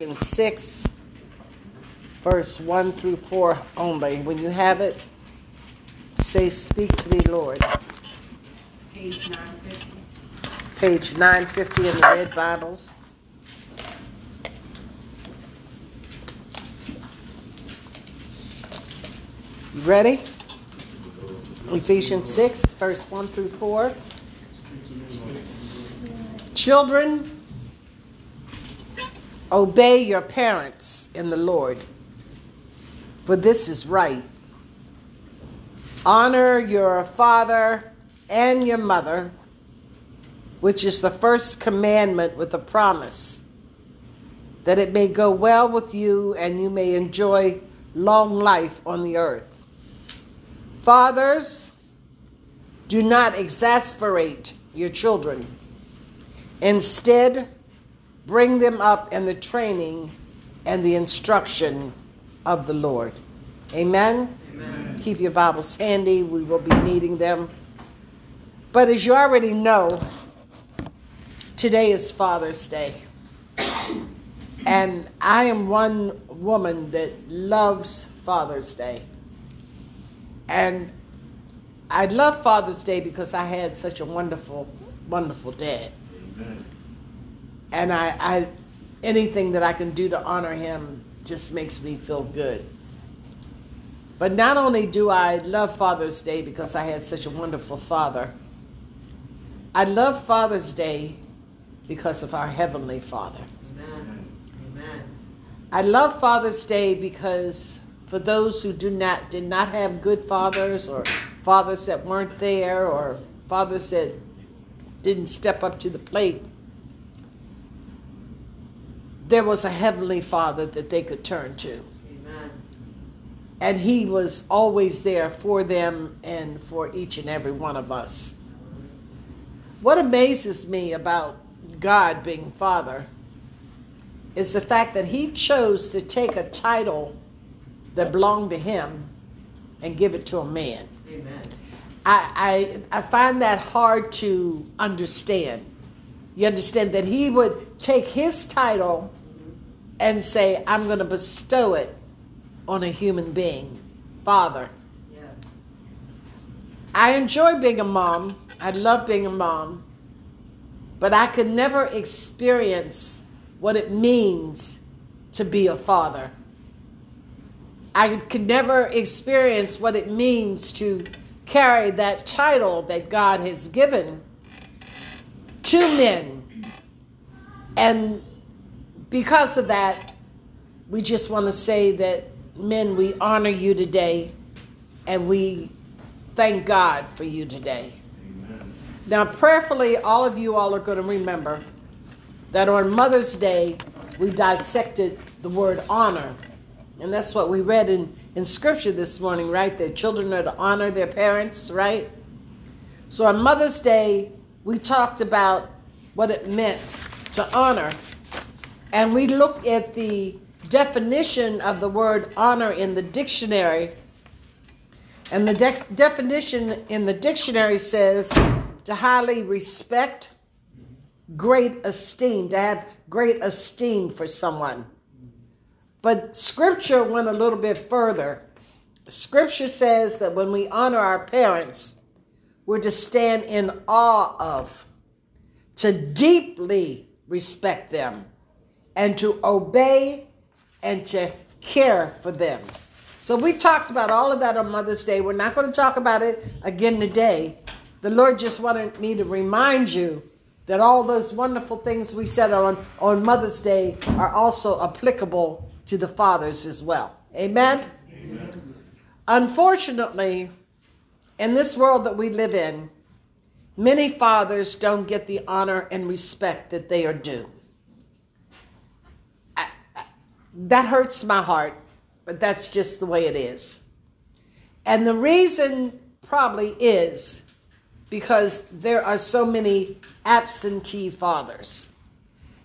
in 6, verse 1 through 4 only. When you have it, say, Speak to me, Lord. Page 950. Page 950 in the Red Bibles. You ready? Ephesians 6, verse 1 through 4. Children, obey your parents in the Lord, for this is right. Honor your father and your mother, which is the first commandment with a promise, that it may go well with you and you may enjoy long life on the earth. Fathers, do not exasperate your children. Instead, bring them up in the training and the instruction of the Lord. Amen? Amen. Keep your Bibles handy. We will be needing them. But as you already know, today is Father's Day. And I am one woman that loves Father's Day. And I love Father's Day because I had such a wonderful, wonderful dad. And I, I anything that I can do to honor him just makes me feel good. But not only do I love Father's Day because I had such a wonderful father, I love Father's Day because of our Heavenly Father. Amen. Amen. I love Father's Day because for those who do not did not have good fathers or fathers that weren't there or fathers that didn't step up to the plate, there was a heavenly father that they could turn to. Amen. And he was always there for them and for each and every one of us. What amazes me about God being Father is the fact that he chose to take a title that belonged to him and give it to a man. Amen. I, I, I find that hard to understand. You understand that he would take his title and say, I'm going to bestow it on a human being, father. Yes. I enjoy being a mom. I love being a mom. But I could never experience what it means to be a father. I could never experience what it means to carry that title that God has given to men. And because of that, we just want to say that men, we honor you today and we thank God for you today. Now, prayerfully, all of you all are going to remember that on Mother's Day, we dissected the word honor. And that's what we read in, in Scripture this morning, right? That children are to honor their parents, right? So on Mother's Day, we talked about what it meant to honor. And we looked at the definition of the word honor in the dictionary. And the de- definition in the dictionary says to highly respect, great esteem, to have great esteem for someone. But scripture went a little bit further. Scripture says that when we honor our parents, we're to stand in awe of, to deeply respect them, and to obey and to care for them. So we talked about all of that on Mother's Day. We're not going to talk about it again today. The Lord just wanted me to remind you that all those wonderful things we said on, on Mother's Day are also applicable to the fathers as well. Amen? Amen. Unfortunately, in this world that we live in, many fathers don't get the honor and respect that they are due. I, I, that hurts my heart, but that's just the way it is. And the reason probably is because there are so many absentee fathers.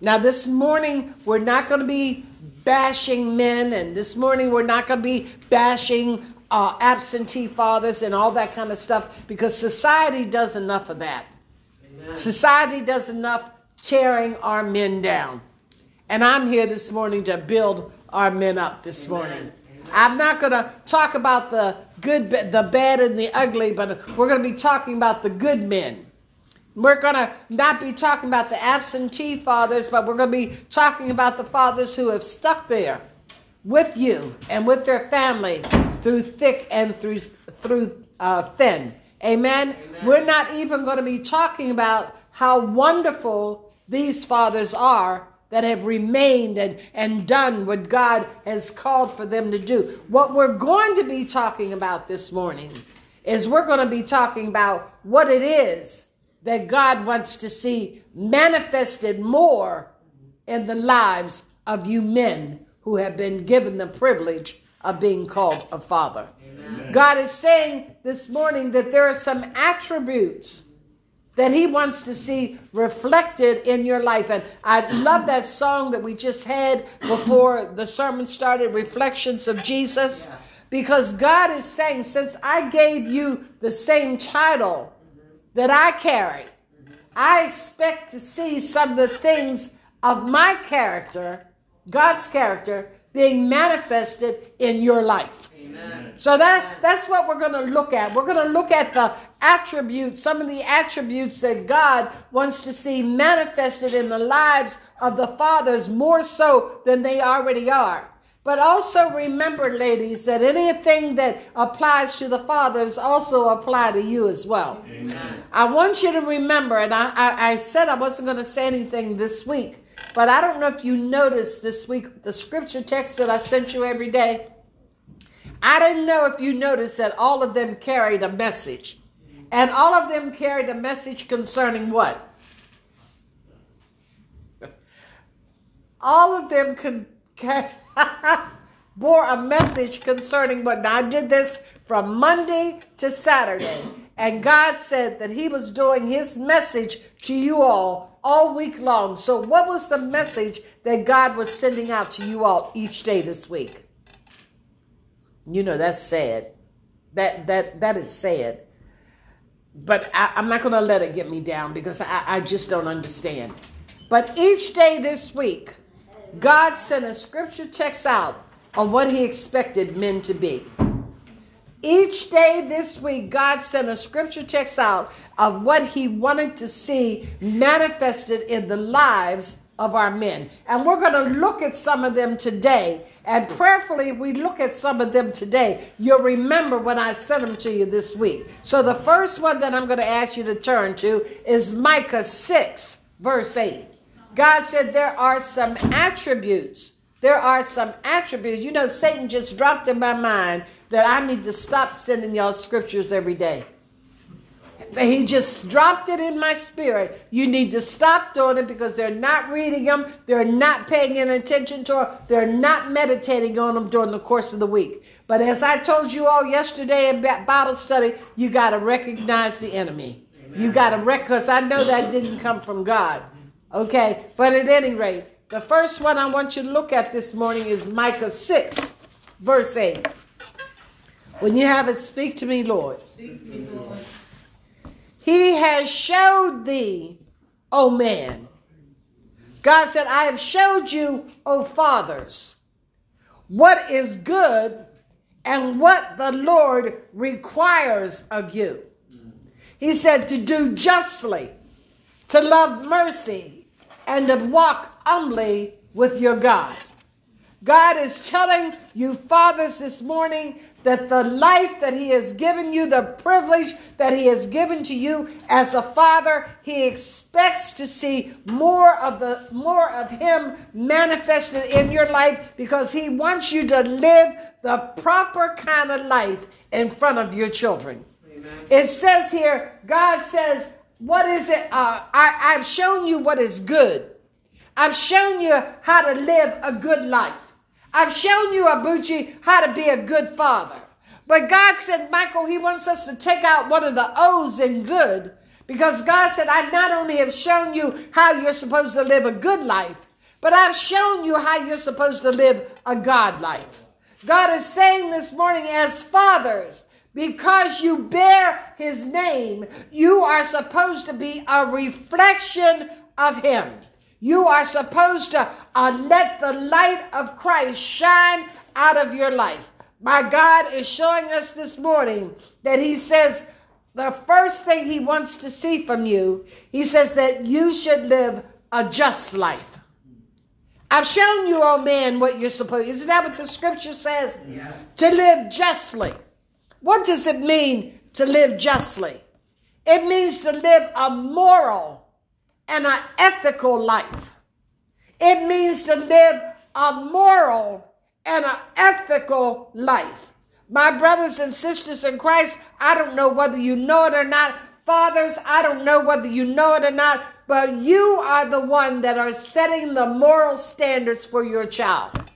Now, this morning, we're not going to be bashing men, and this morning, we're not going to be bashing uh, absentee fathers and all that kind of stuff because society does enough of that. Amen. Society does enough tearing our men down. And I'm here this morning to build our men up this morning. I'm not going to talk about the good, the bad, and the ugly, but we're going to be talking about the good men. We're going to not be talking about the absentee fathers, but we're going to be talking about the fathers who have stuck there with you and with their family through thick and through through uh, thin. Amen? Amen. We're not even going to be talking about how wonderful these fathers are that have remained and, and done what God has called for them to do. What we're going to be talking about this morning is we're going to be talking about what it is that God wants to see manifested more in the lives of you men who have been given the privilege of being called a father. Amen. God is saying this morning that there are some attributes that he wants to see reflected in your life. And I love that song that we just had before the sermon started, Reflections of Jesus, because God is saying, since I gave you the same title that I carry, I expect to see some of the things of my character, God's character, being manifested in your life. Amen. So that that's what we're going to look at. We're going to look at the attributes, some of the attributes that God wants to see manifested in the lives of the fathers more so than they already are. But also remember, ladies, that anything that applies to the fathers also apply to you as well. Amen. I want you to remember, and I, I, I said I wasn't going to say anything this week, but I don't know if you noticed this week the scripture text that I sent you every day. I didn't know if you noticed that all of them carried a message. And all of them carried a message concerning what? All of them con- bore a message concerning what. Now, I did this from Monday to Saturday. And God said that He was doing His message to you all all week long. So, what was the message that God was sending out to you all each day this week? You know, that's sad. That that that is sad but I, am not going to let it get me down because I, I just don't understand. But each day this week, God sent a scripture text out on what He expected men to be. Each day this week, God sent a scripture text out of what He wanted to see manifested in the lives of our men. And we're going to look at some of them today. And prayerfully, we look at some of them today. You'll remember when I sent them to you this week. So the first one that I'm going to ask you to turn to is Micah 6, verse 8. God said there are some attributes. There are some attributes. You know, Satan just dropped in my mind that I need to stop sending y'all scriptures every day. But He just dropped it in my spirit. You need to stop doing it because they're not reading them. They're not paying any attention to them. They're not meditating on them during the course of the week. But as I told you all yesterday in that Bible study, you got to recognize the enemy. Amen. You got to recognize, I know that didn't come from God. Okay? But at any rate, the first one I want you to look at this morning is Micah 6, verse 8. When you have it, speak to me, Lord. Speak to me, Lord. He has showed thee, O man. God said, I have showed you, O fathers, what is good and what the Lord requires of you. He said to do justly, to love mercy, and to walk humbly with your God. God is telling you fathers this morning that the life that he has given you, the privilege that he has given to you as a father, he expects to see more of the more of him manifested in your life because he wants you to live the proper kind of life in front of your children. Amen. It says here, God says, what is it? Uh, I, I've shown you what is good. I've shown you how to live a good life. I've shown you, Abuchi, how to be a good father. But God said, Michael, He wants us to take out one of the O's in good because God said, I not only have shown you how you're supposed to live a good life, but I've shown you how you're supposed to live a God life. God is saying this morning, as fathers, because you bear His name, you are supposed to be a reflection of Him. You are supposed to uh, let the light of Christ shine out of your life. My God is showing us this morning that He says the first thing He wants to see from you, He says that you should live a just life. I've shown you, oh man, what you're supposed. To. Isn't that what the scripture says? Yeah. To live justly. What does it mean to live justly? It means to live a moral and an ethical life. It means to live a moral and an ethical life. My brothers and sisters in Christ, I don't know whether you know it or not. Fathers, I don't know whether you know it or not, but you are the one that are setting the moral standards for your child.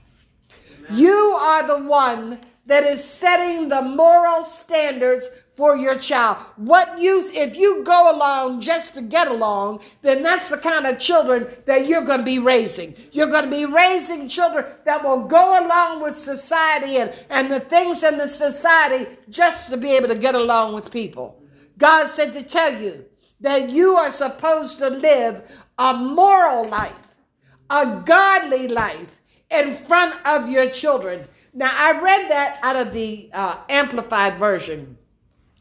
You are the one that is setting the moral standards for your child. What use if you go along just to get along, then that's the kind of children that you're going to be raising. You're going to be raising children that will go along with society and, and the things in the society just to be able to get along with people. God said to tell you that you are supposed to live a moral life, a godly life in front of your children. Now, I read that out of the uh, Amplified Version.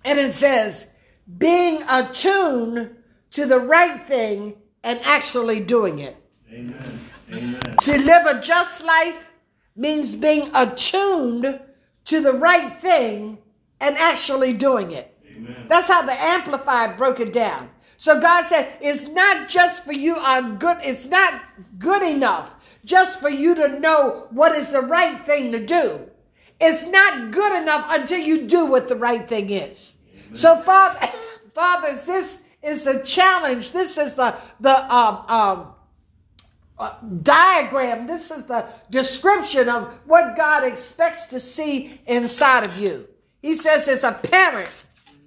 And it says, being attuned to the right thing and actually doing it. Amen. Amen. To live a just life means being attuned to the right thing and actually doing it. Amen. That's how the Amplified broke it down. So God said, it's not just for you on good, it's not good enough just for you to know what is the right thing to do. It's not good enough until you do what the right thing is. So, Father, fathers, this is the challenge. This is the the um, um, uh, diagram. This is the description of what God expects to see inside of you. He says, as a parent,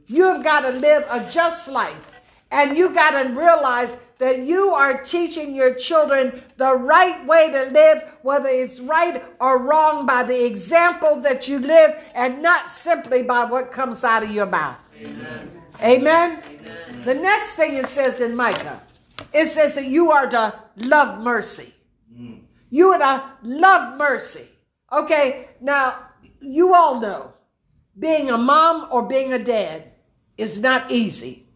you have got to live a just life. And you got to realize that you are teaching your children the right way to live, whether it's right or wrong, by the example that you live and not simply by what comes out of your mouth. Amen. Amen. The next thing it says in Micah, it says that you are to love mercy. Mm. You are to love mercy. Okay, now you all know being a mom or being a dad is not easy.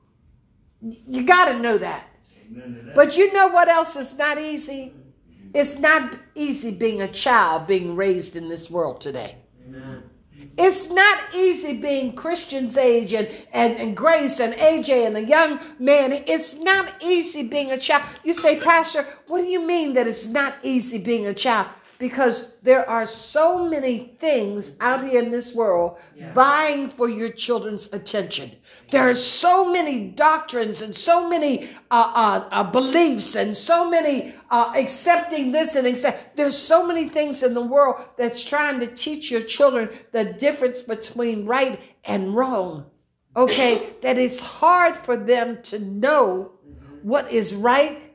You got to know that. But you know what else is not easy? It's not easy being a child being raised in this world today. Amen. It's not easy being Christian's age and, and, and Grace and AJ and the young man. It's not easy being a child. You say, Pastor, what do you mean that it's not easy being a child? Because there are so many things out here in this world Yeah. vying for your children's attention. There are so many doctrines and so many uh, uh, uh, beliefs and so many uh, accepting this and accept. There's so many things in the world that's trying to teach your children the difference between right and wrong. Okay, that it's hard for them to know what is right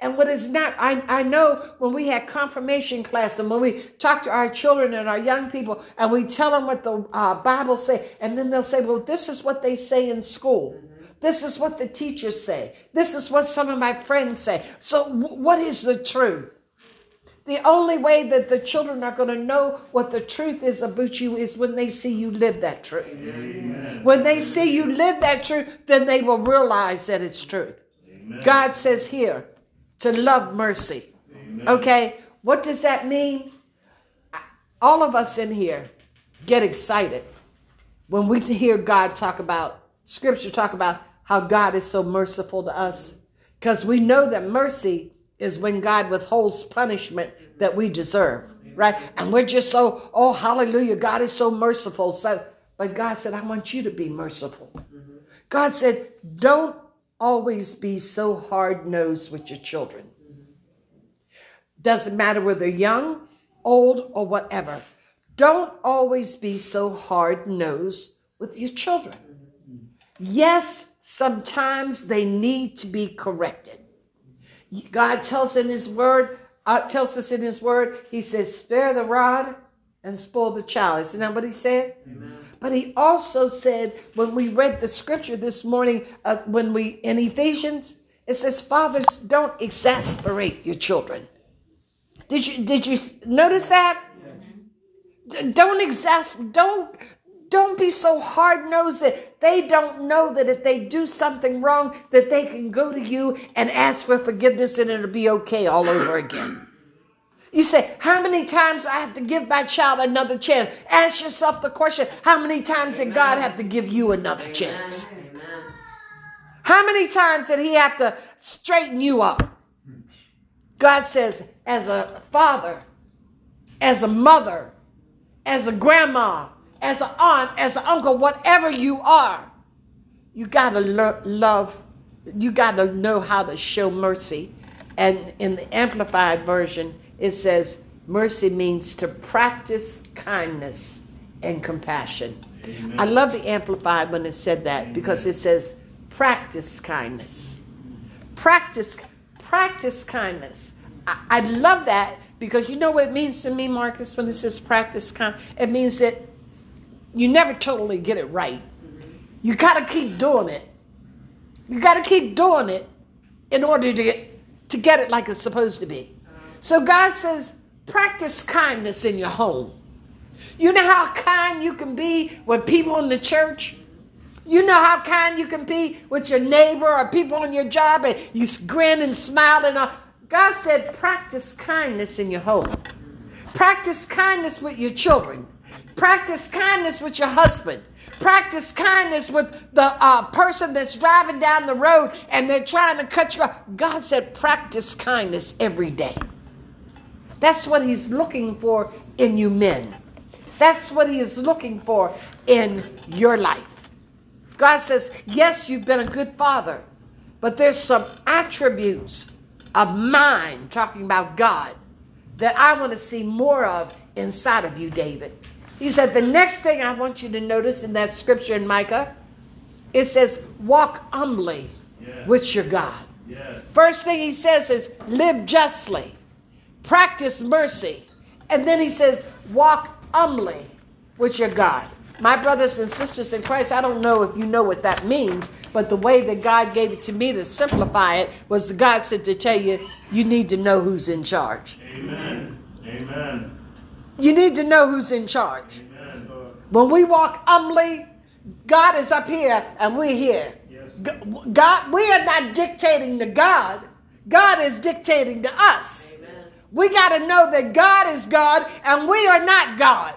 and what is not. I, I know when we had confirmation class and when we talk to our children and our young people and we tell them what the uh, Bible say, and then they'll say, well, this is what they say in school. This is what the teachers say. This is what some of my friends say. So w- what is the truth? The only way that the children are going to know what the truth is about you is when they see you live that truth. When they see you live that truth, then they will realize that it's truth. God says here to love mercy. Okay, what does that mean? All of us in here get excited when we hear God talk about, scripture talk about how God is so merciful to us. Because we know that mercy is when God withholds punishment that we deserve, right? And we're just so, oh, hallelujah, God is so merciful. So, but God said, I want you to be merciful. Mm-hmm. God said, don't always be so hard nosed with your children. Doesn't matter whether young, old, or whatever. Don't always be so hard nosed with your children. Yes, sometimes they need to be corrected. God tells in His Word, uh, tells us in His Word, He says, "Spare the rod and spoil the child." Isn't that what He said? But He also said, when we read the Scripture this morning, uh, when we in Ephesians, It says, Fathers, don't exasperate your children. Did you did you notice that? D- Don't exasperate. Don't don't be so hard nosed that they don't know that if they do something wrong, that they can go to you and ask for forgiveness and it'll be okay all over again. You say, How many times I have to give my child another chance? Ask yourself the question, How many times did God have to give you another chance? Amen. How many times did he have to straighten you up? God says, as a father, as a mother, as a grandma, as an aunt, as an uncle, whatever you are, you got to lo- love, you got to know how to show mercy. And in the Amplified Version, it says, mercy means to practice kindness and compassion. I love the Amplified when it said that because it says, practice kindness. Practice practice kindness. I, I love that because you know what it means to me marcus when it says practice kind it means that you never totally get it right. You got to keep doing it. You got to keep doing it in order to get to get it like it's supposed to be so god says practice kindness in your home you know how kind you can be with people in the church you know how kind you can be with your neighbor or people on your job and you grin and smile and all. God said, practice kindness in your home. Practice kindness with your children. Practice kindness with your husband. Practice kindness with the uh, person that's driving down the road and they're trying to cut you off. God said, practice kindness every day. That's what He's looking for in you men. That's what He is looking for in your life. God says, yes, you've been a good father, but there's some attributes of mine, talking about God, that I want to see more of inside of you, David. He said, the next thing I want you to notice in that scripture in Micah, it says, walk humbly Yes. with your God. Yes. First thing he says is live justly, practice mercy. And then he says, walk humbly with your God. My brothers and sisters in Christ, I don't know if you know what that means, but the way that God gave it to me to simplify it was God said to tell you, you need to know who's in charge. Amen. Amen. You need to know who's in charge. Amen. When we walk humbly, God is up here and we're here. Yes. God, we are not dictating to God. God is dictating to us. We got to know that God is God and we are not God.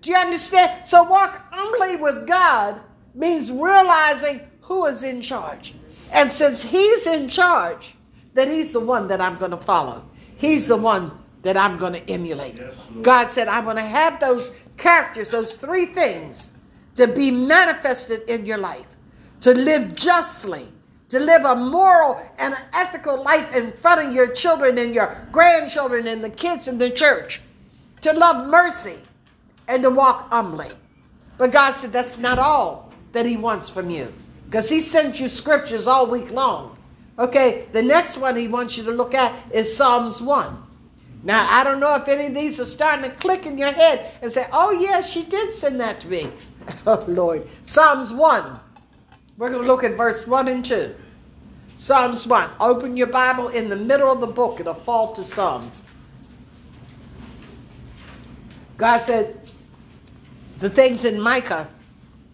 Do you understand? So walk humbly with God means realizing who is in charge. And since he's in charge, then he's the one that I'm going to follow. He's the one that I'm going to emulate. Yes, God said, I'm going to have those characters, those three things, to be manifested in your life. To live justly, to live a moral and an ethical life in front of your children and your grandchildren and the kids in the church. To love mercy and to walk humbly. But God said that's not all that He wants from you because He sent you scriptures all week long. Okay, the next one He wants you to look at is Psalms 1. Now, I don't know if any of these are starting to click in your head and say, oh, yes, she did send that to me. Oh, Lord. Psalms 1. We're going to look at verse 1 and 2. Psalms 1. Open your Bible in the middle of the book, it'll fall to Psalms. God said, the things in Micah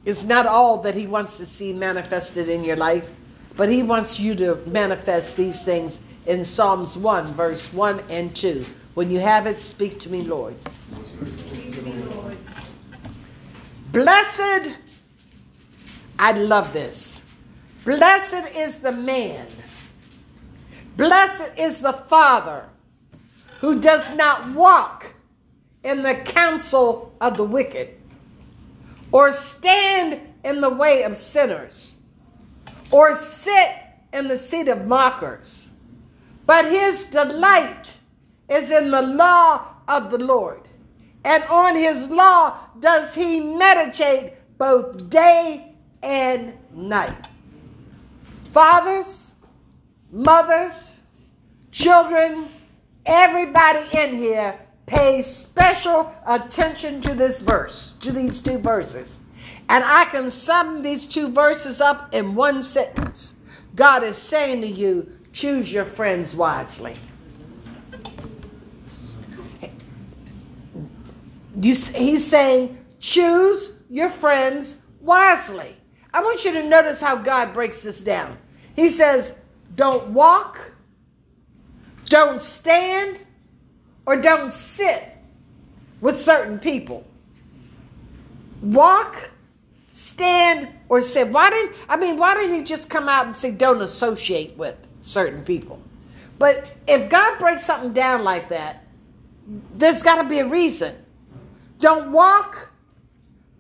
is not all that He wants to see manifested in your life, but He wants you to manifest these things in Psalms 1, verse 1 and 2. When you have it, speak to me, Lord. Blessed, I love this. Blessed is the man, blessed is the father who does not walk in the counsel of the wicked, or stand in the way of sinners, or sit in the seat of mockers. But his delight is in the law of the Lord, and on his law does he meditate both day and night. Fathers, mothers, children, everybody in here pays special attention to this verse, to these two verses. And I can sum these two verses up in one sentence. God is saying to you, choose your friends wisely. He's saying, choose your friends wisely. I want you to notice how God breaks this down. He says, don't walk, don't stand, or don't sit with certain people. Walk, stand, or sit. Why didn't I mean why didn't he just come out and say don't associate with certain people? But if God breaks something down like that, there's got to be a reason. Don't walk,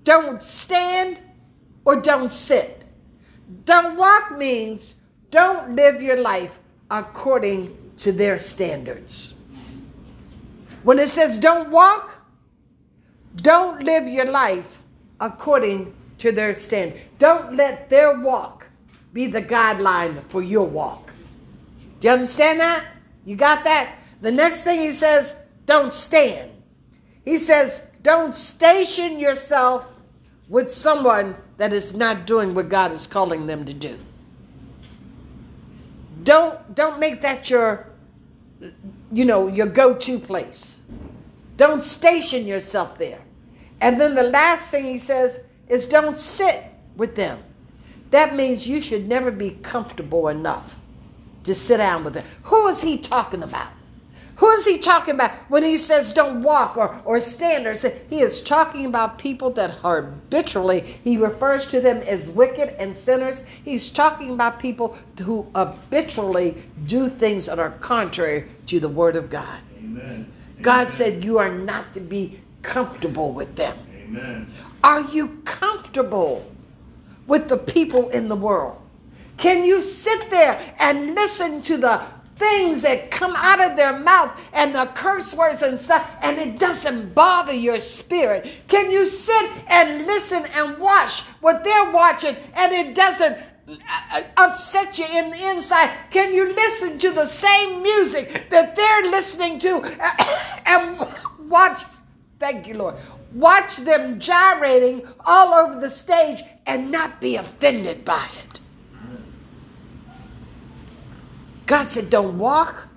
don't stand, or don't sit. Don't walk means don't live your life according to their standards. When it says don't walk, don't live your life according to their standard. Don't let their walk be the guideline for your walk. Do you understand that? You got that? The next thing he says, don't stand. He says, don't station yourself with someone that is not doing what God is calling them to do. Don't don't make that your you know, your go-to place. Don't station yourself there. And then the last thing he says is don't sit with them. That means you should never be comfortable enough to sit down with them. Who is he talking about? Who is he talking about when he says don't walk or, or stand or sit? He is talking about people that habitually, he refers to them as wicked and sinners. He's talking about people who habitually do things that are contrary to the word of God. Amen. God said you are not to be comfortable with them. Amen. Are you comfortable with the people in the world? Can you sit there and listen to the things that come out of their mouth and the curse words and stuff, and it doesn't bother your spirit? Can you sit and listen and watch what they're watching and it doesn't uh, upset you in the inside? Can you listen to the same music that they're listening to and watch? Thank you, Lord. Watch them gyrating all over the stage and not be offended by it. God said, don't walk,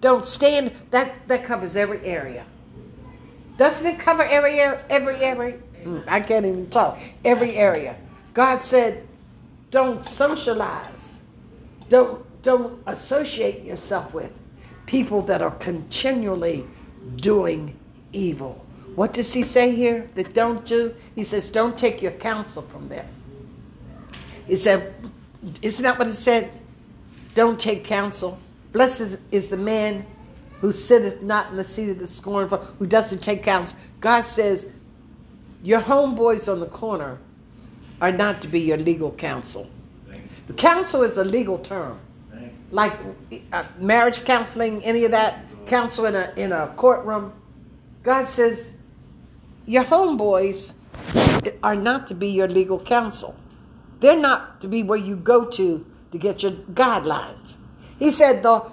don't stand. That, that covers every area. Doesn't it cover every area? Every area? Mm, I can't even talk. Every area. God said, don't socialize. Don't, don't associate yourself with people that are continually doing evil. What does he say here that don't do? He says, don't take your counsel from them. He said, isn't that what it said? Don't take counsel. Blessed is the man who sitteth not in the seat of the scornful, who doesn't take counsel. God says, your homeboys on the corner are not to be your legal counsel. The counsel is a legal term. Like uh, marriage counseling, any of that, counsel in a, in a courtroom. God says, your homeboys are not to be your legal counsel. They're not to be where you go to to get your guidelines. He said the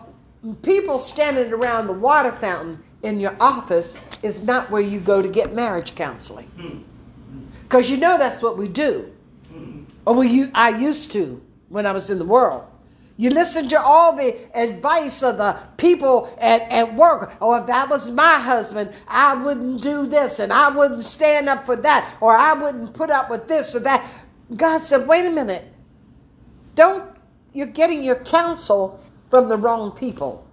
people standing around the water fountain in your office is not where you go to get marriage counseling. Because you know that's what we do. Or we, I used to when I was in the world. You listen to all the advice of the people at, at work. Oh, if that was my husband, I wouldn't do this and I wouldn't stand up for that or I wouldn't put up with this or that. God said, wait a minute. Don't you're getting your counsel from the wrong people.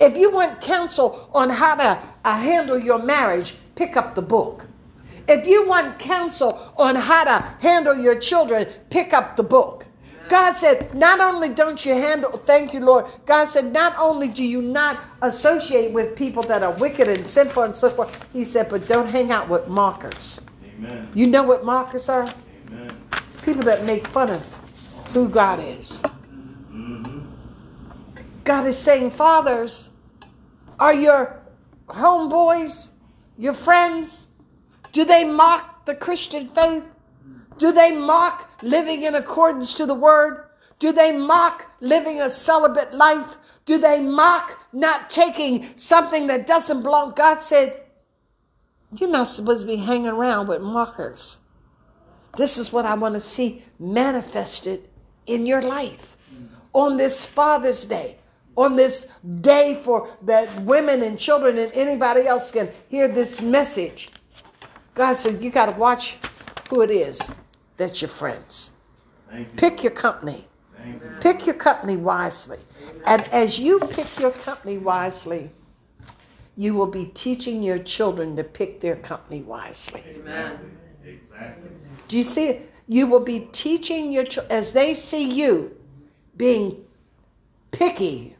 If you want counsel on how to uh, handle your marriage, pick up the book. If you want counsel on how to handle your children, pick up the book. God said, not only don't you handle, thank you, Lord. God said, not only do you not associate with people that are wicked and sinful and so forth, He said, but don't hang out with mockers. Amen. You know what mockers are? Amen. People that make fun of who God is. God is saying, fathers, are your homeboys, your friends, do they mock the Christian faith? Do they mock living in accordance to the word? Do they mock living a celibate life? Do they mock not taking something that doesn't belong? God said, You're not supposed to be hanging around with mockers. This is what I want to see manifested in your life. on this Father's Day, on this day for that women and children and anybody else can hear this message. God said, You got to watch who it is that's your friends. You. Pick your company. You. Pick your company wisely. And as you pick your company wisely, you will be teaching your children to pick their company wisely. Exactly. Exactly. Do you see it? You will be teaching your children, as they see you being picky,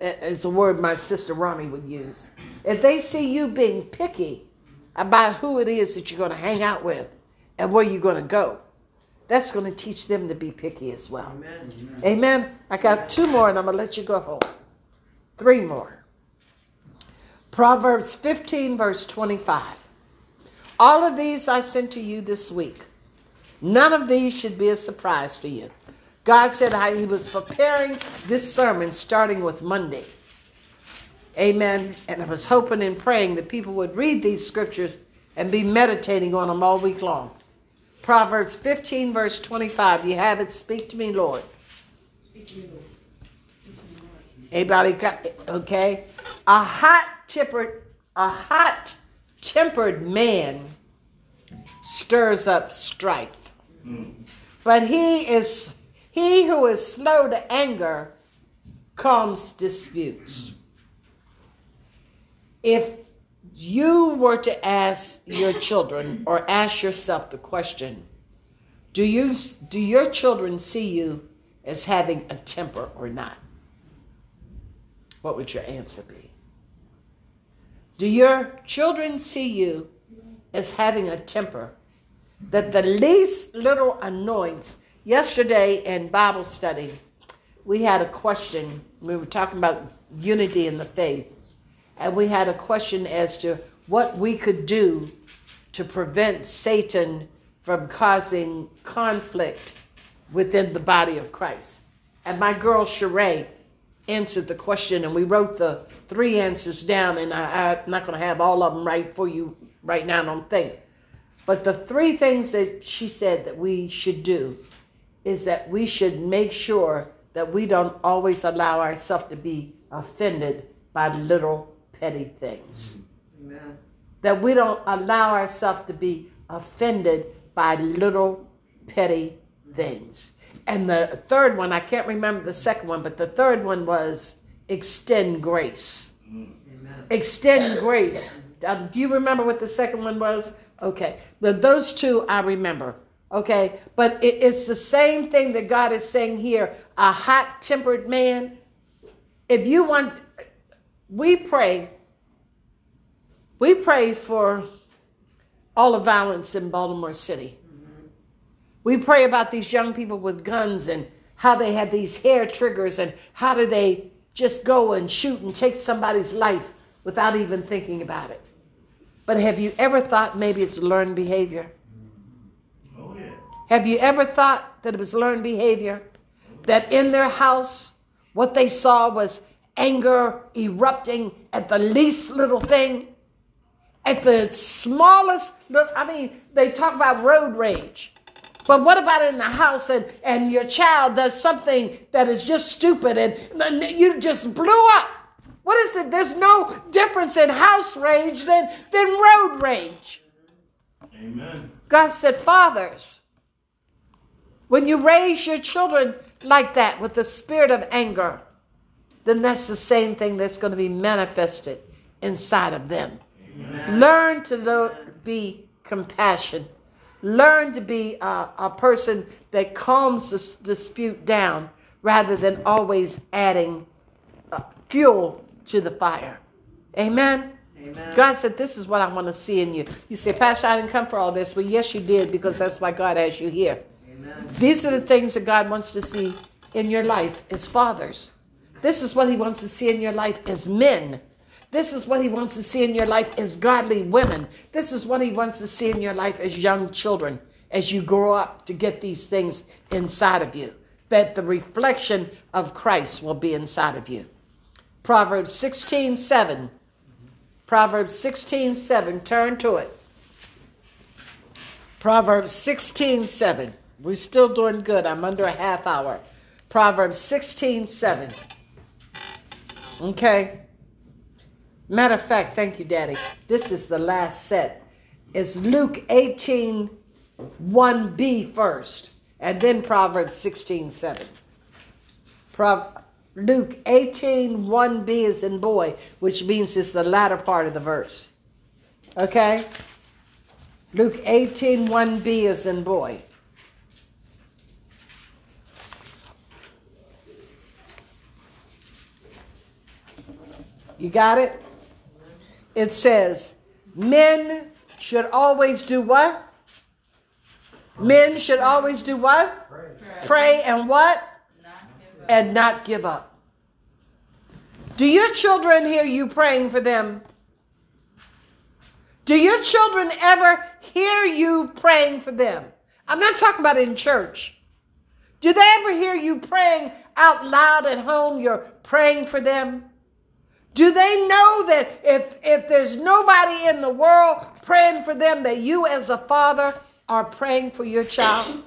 is a word my sister Ronnie would use. If they see you being picky about who it is that you're going to hang out with and where you're going to go, that's going to teach them to be picky as well. Amen. Amen. I got two more and I'm going to let you go home. Three more. Proverbs 15, verse 25. All of these I sent to you this week. None of these should be a surprise to you. God said how He was preparing this sermon starting with Monday. Amen. And I was hoping and praying that people would read these scriptures and be meditating on them all week long. Proverbs 15, verse 25. You have it. Speak to me, Lord. Anybody got it? Okay. A hot tempered, a hot tempered man stirs up strife. But he is he who is slow to anger calms disputes. If you were to ask your children or ask yourself the question, do you do your children see you as having a temper or not? What would your answer be? Do your children see you as having a temper that the least little annoyance yesterday in bible study we had a question. We were talking about unity in the faith. And we had a question as to what we could do to prevent satan from causing conflict within the body of christ. And my girl Sheree answered the question and we wrote the three answers down and I, i'm not going to have all of them right for you right now i don't think. But the three things that she said that we should do is that we should make sure that we don't always allow ourselves to be offended by little petty things. Amen. That we don't allow ourselves to be offended by little petty things. And the third one, I can't remember the second one, but the third one was extend grace. Amen. Extend grace. Uh, do you remember what the second one was? Okay. But those two I remember. Okay. But it, it's the same thing that God is saying here a hot tempered man. If you want, we pray, we pray for all the violence in Baltimore City. We pray about these young people with guns and how they have these hair triggers and how do they just go and shoot and take somebody's life without even thinking about it. But have you ever thought maybe it's learned behavior? Have you ever thought that it was learned behavior? That in their house, what they saw was anger erupting at the least little thing? At the smallest, little, I mean, they talk about road rage. But what about in the house and, and your child does something that is just stupid and you just blew up? What is it? There's no difference in house rage than, than road rage. Amen. God said, Fathers, when you raise your children like that with the spirit of anger, then that's the same thing that's going to be manifested inside of them. Learn to lo- be compassion. Learn to be a, a person that calms the s- dispute down rather than always adding uh, fuel to the fire. Amen. Amen. God said, This is what I want to see in you. You say, Pastor, I didn't come for all this. Well, yes, you did, because that's why God has you here. These are the things that God wants to see in your life as fathers. This is what He wants to see in your life as men. This is what He wants to see in your life as godly women. This is what He wants to see in your life as young children as you grow up to get these things inside of you. That the reflection of Christ will be inside of you. Proverbs 16 7. Proverbs 16 7. Turn to it. Proverbs 16 7. We're still doing good. I'm under a half hour. Proverbs 16 7. Okay. Matter of fact, thank you, Daddy. This is the last set. It's Luke 18 1b first, and then Proverbs 16 7. Pro- Luke 18 1b is in boy, which means it's the latter part of the verse. Okay? Luke 18 1b is in boy. You got it? It says, men should always do what? Men should always do what? Pray and what? And not give up. Do your children hear you praying for them? Do your children ever hear you praying for them? I'm not talking about in church. Do they ever hear you praying out loud at home? You're praying for them? Do they know that if, if there's nobody in the world praying for them, that you as a father are praying for your child?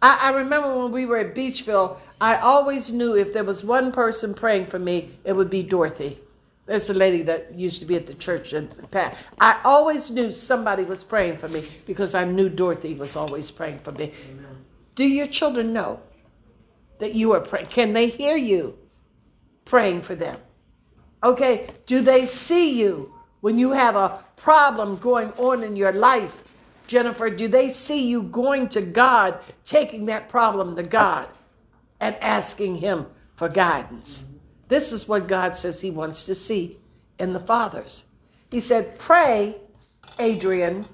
I, I remember when we were at Beachville, I always knew if there was one person praying for me, it would be Dorothy. That's the lady that used to be at the church in the past. I always knew somebody was praying for me because I knew Dorothy was always praying for me. Amen. Do your children know that you are praying? Can they hear you praying for them? Okay, do they see you when you have a problem going on in your life? Jennifer, do they see you going to God, taking that problem to God and asking Him for guidance? This is what God says He wants to see in the fathers. He said, Pray, Adrian,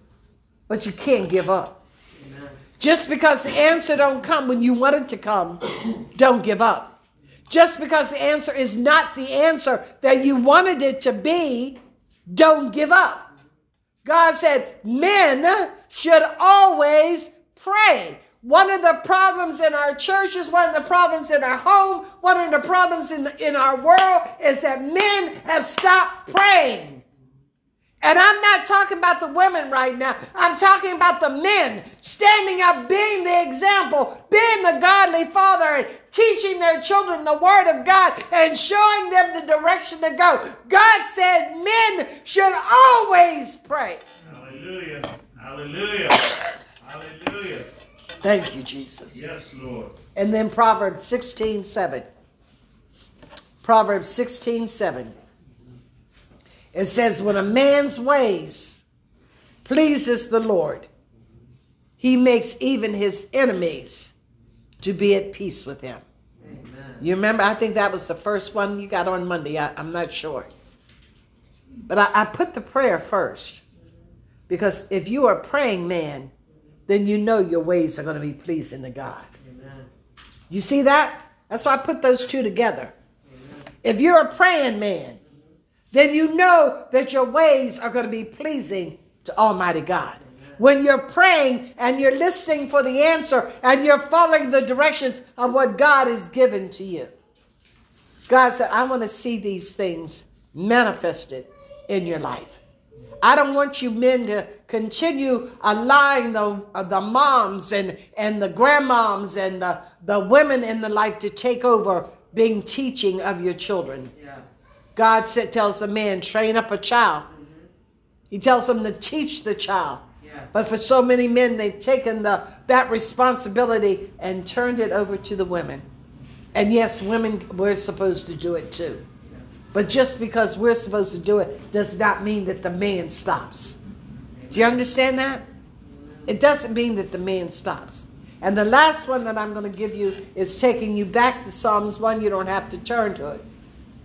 but you can't give up. Amen. Just because the answer don't come when you want it to come, don't give up. Just because the answer is not the answer that you wanted it to be, don't give up. God said men should always pray. One of the problems in our churches, one of the problems in our home, one of the problems in, in our world is that men have stopped praying. And I'm not talking about the women right now. I'm talking about the men standing up, being the example, being the godly father, and teaching their children the word of God and showing them the direction to go. God said men should always pray. Hallelujah. Hallelujah. Hallelujah. Thank you, Jesus. Yes, Lord. And then Proverbs 16 7. Proverbs 16 7. It says, When a man's ways pleases the Lord, he makes even his enemies to be at peace with him. Amen. You remember? I think that was the first one you got on Monday. I, am not sure. But I, I put the prayer first because if you are a praying man, then you know your ways are going to be pleasing to God. Amen. You see that? That's why I put those two together. If you're a praying man, then you know that your ways are going to be pleasing to Almighty God. When you're praying and you're listening for the answer and you're following the directions of what God has given to you. God said, I want to see these things manifested in your life. I don't want you men to continue allowing the, uh, the moms and, and the grandmoms and the, the women in the life to take over being teaching of your children. Yeah. God said, tells the man, train up a child. He tells them to teach the child. Yeah. But for so many men, they've taken the, that responsibility and turned it over to the women. And yes, women, we're supposed to do it too. But just because we're supposed to do it does not mean that the man stops. Do you understand that? It doesn't mean that the man stops. And the last one that I'm going to give you is taking you back to Psalms 1. You don't have to turn to it.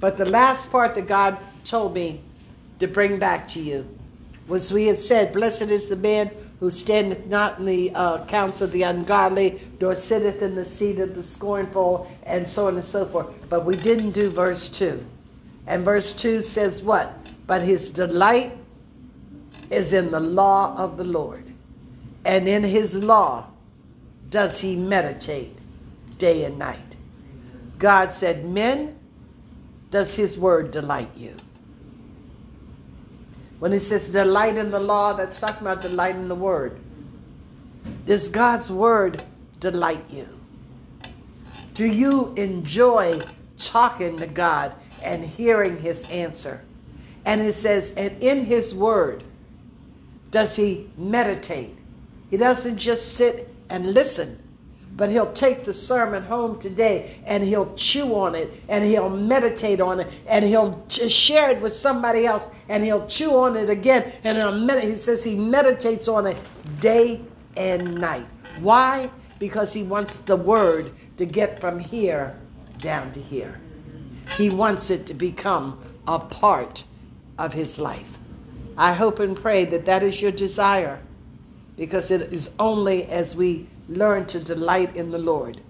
But the last part that God told me to bring back to you was we had said, Blessed is the man who standeth not in the uh, counsel of the ungodly, nor sitteth in the seat of the scornful, and so on and so forth. But we didn't do verse 2. And verse 2 says what? But his delight is in the law of the Lord, and in his law does he meditate day and night. God said, Men, does his word delight you? When it says delight in the law, that's talking about delight in the word. Does God's word delight you? Do you enjoy talking to God and hearing his answer? And it says, and in his word does he meditate. He doesn't just sit and listen, but he'll take the sermon home today and he'll chew on it and he'll meditate on it and he'll share it with somebody else and he'll chew on it again and he'll med- he says he meditates on it day and night. Why? Because he wants the word to get from here down to here. He wants it to become a part of his life. I hope and pray that that is your desire because it is only as we learn to delight in the Lord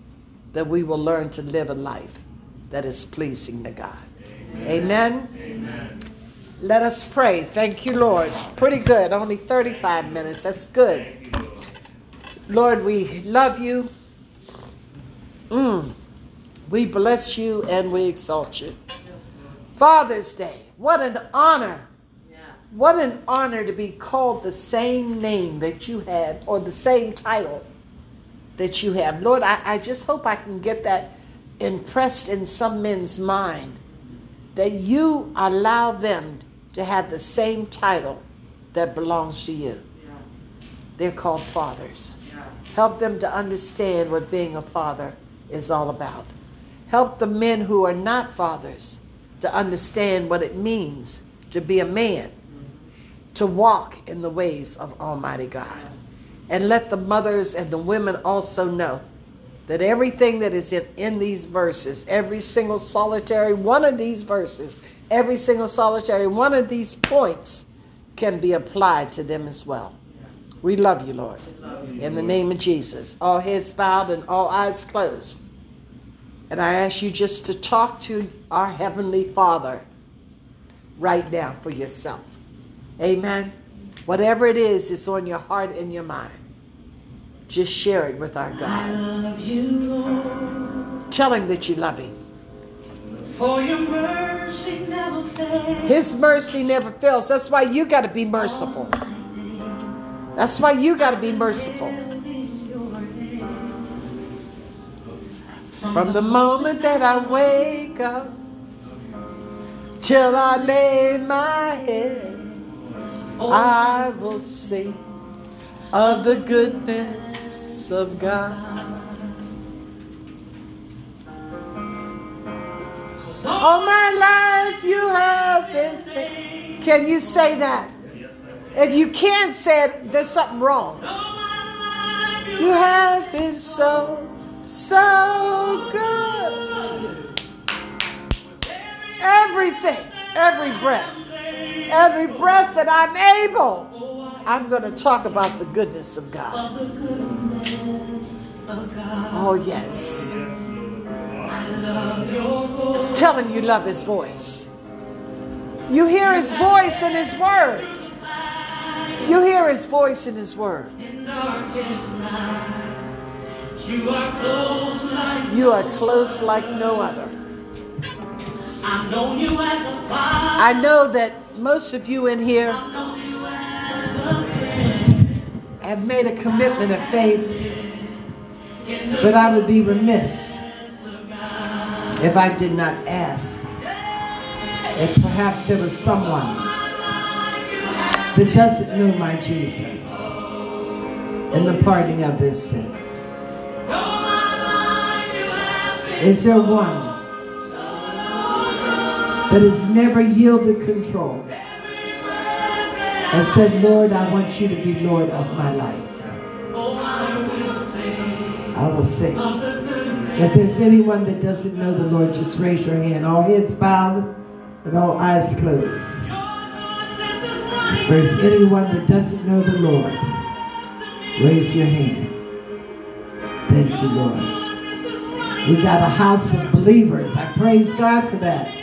that we will learn to live a life that is pleasing to God. Amen. Amen. Let us pray. Thank you, Lord. Pretty good. Only 35 minutes. That's good. You, Lord. Lord, we love you. Mm. We bless you and we exalt you. Father's Day. What an honor. What an honor to be called the same name that you have or the same title that you have. Lord, I, I just hope I can get that impressed in some men's mind that you allow them to have the same title that belongs to you. Yes. They're called fathers. Yes. Help them to understand what being a father is all about. Help the men who are not fathers to understand what it means to be a man, to walk in the ways of Almighty God. And let the mothers and the women also know that everything that is in, in these verses, every single solitary one of these verses, every single solitary one of these points can be applied to them as well. We love you, Lord. In the name of Jesus. All heads bowed and all eyes closed. And I ask you just to talk to our Heavenly Father right now for yourself. Amen. Whatever it is, it's on your heart and your mind. Just share it with our I God. love you, Lord, Tell Him that you love Him. for your mercy never fails. His mercy never fails. That's why you got to be merciful. That's why you got to be merciful. From the moment that I wake up till I lay my head, I will sing of the goodness of God. All my life you have been. Can you say that? If you can't say it, there's something wrong. You have been so, so good. Everything, every breath, every breath that I'm able, I'm going to talk about the goodness of God. Of the goodness of God. Oh, yes. Yes, Lord. I love your voice. Tell him you love his voice. You hear his voice in his word. You hear his voice in his word. In darkest night, you are close like You are close like no other. I've you as a father. I know that most of you in here have made a commitment of faith, but I would be remiss if I did not ask if perhaps there was someone that doesn't know my Jesus and the pardoning of their sins. Is there one that has never yielded control and said, Lord, I want you to be Lord of my life? I will sing. If there's anyone that doesn't know the Lord, just raise your hand. All heads bowed and all eyes closed. If there's anyone that doesn't know the Lord, raise your hand. Thank you, Lord. We got a house of believers. I praise God for that.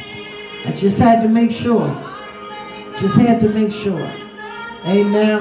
I just had to make sure. Just had to make sure. Amen.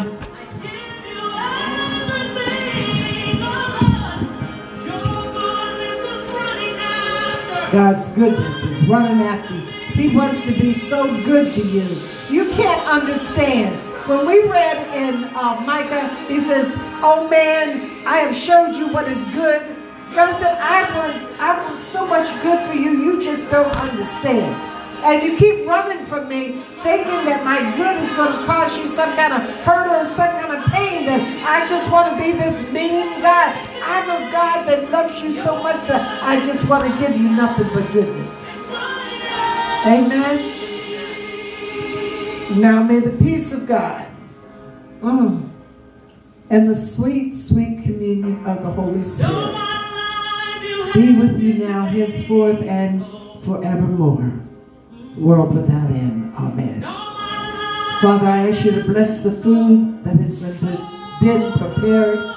God's goodness is running after you. He wants to be so good to you. You can't understand. When we read in uh, Micah, he says, Oh man, I have showed you what is good. God said, I want, I want so much good for you, you just don't understand. And you keep running from me, thinking that my good is going to cause you some kind of hurt or some kind of pain. That I just want to be this mean God. I'm a God that loves you so much that I just want to give you nothing but goodness. Amen. Now may the peace of God mm, and the sweet, sweet communion of the Holy Spirit be with you now, henceforth, and forevermore. World without end. Amen. Father, I ask you to bless the food that has been prepared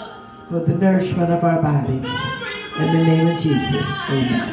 for the nourishment of our bodies. In the name of Jesus. Amen.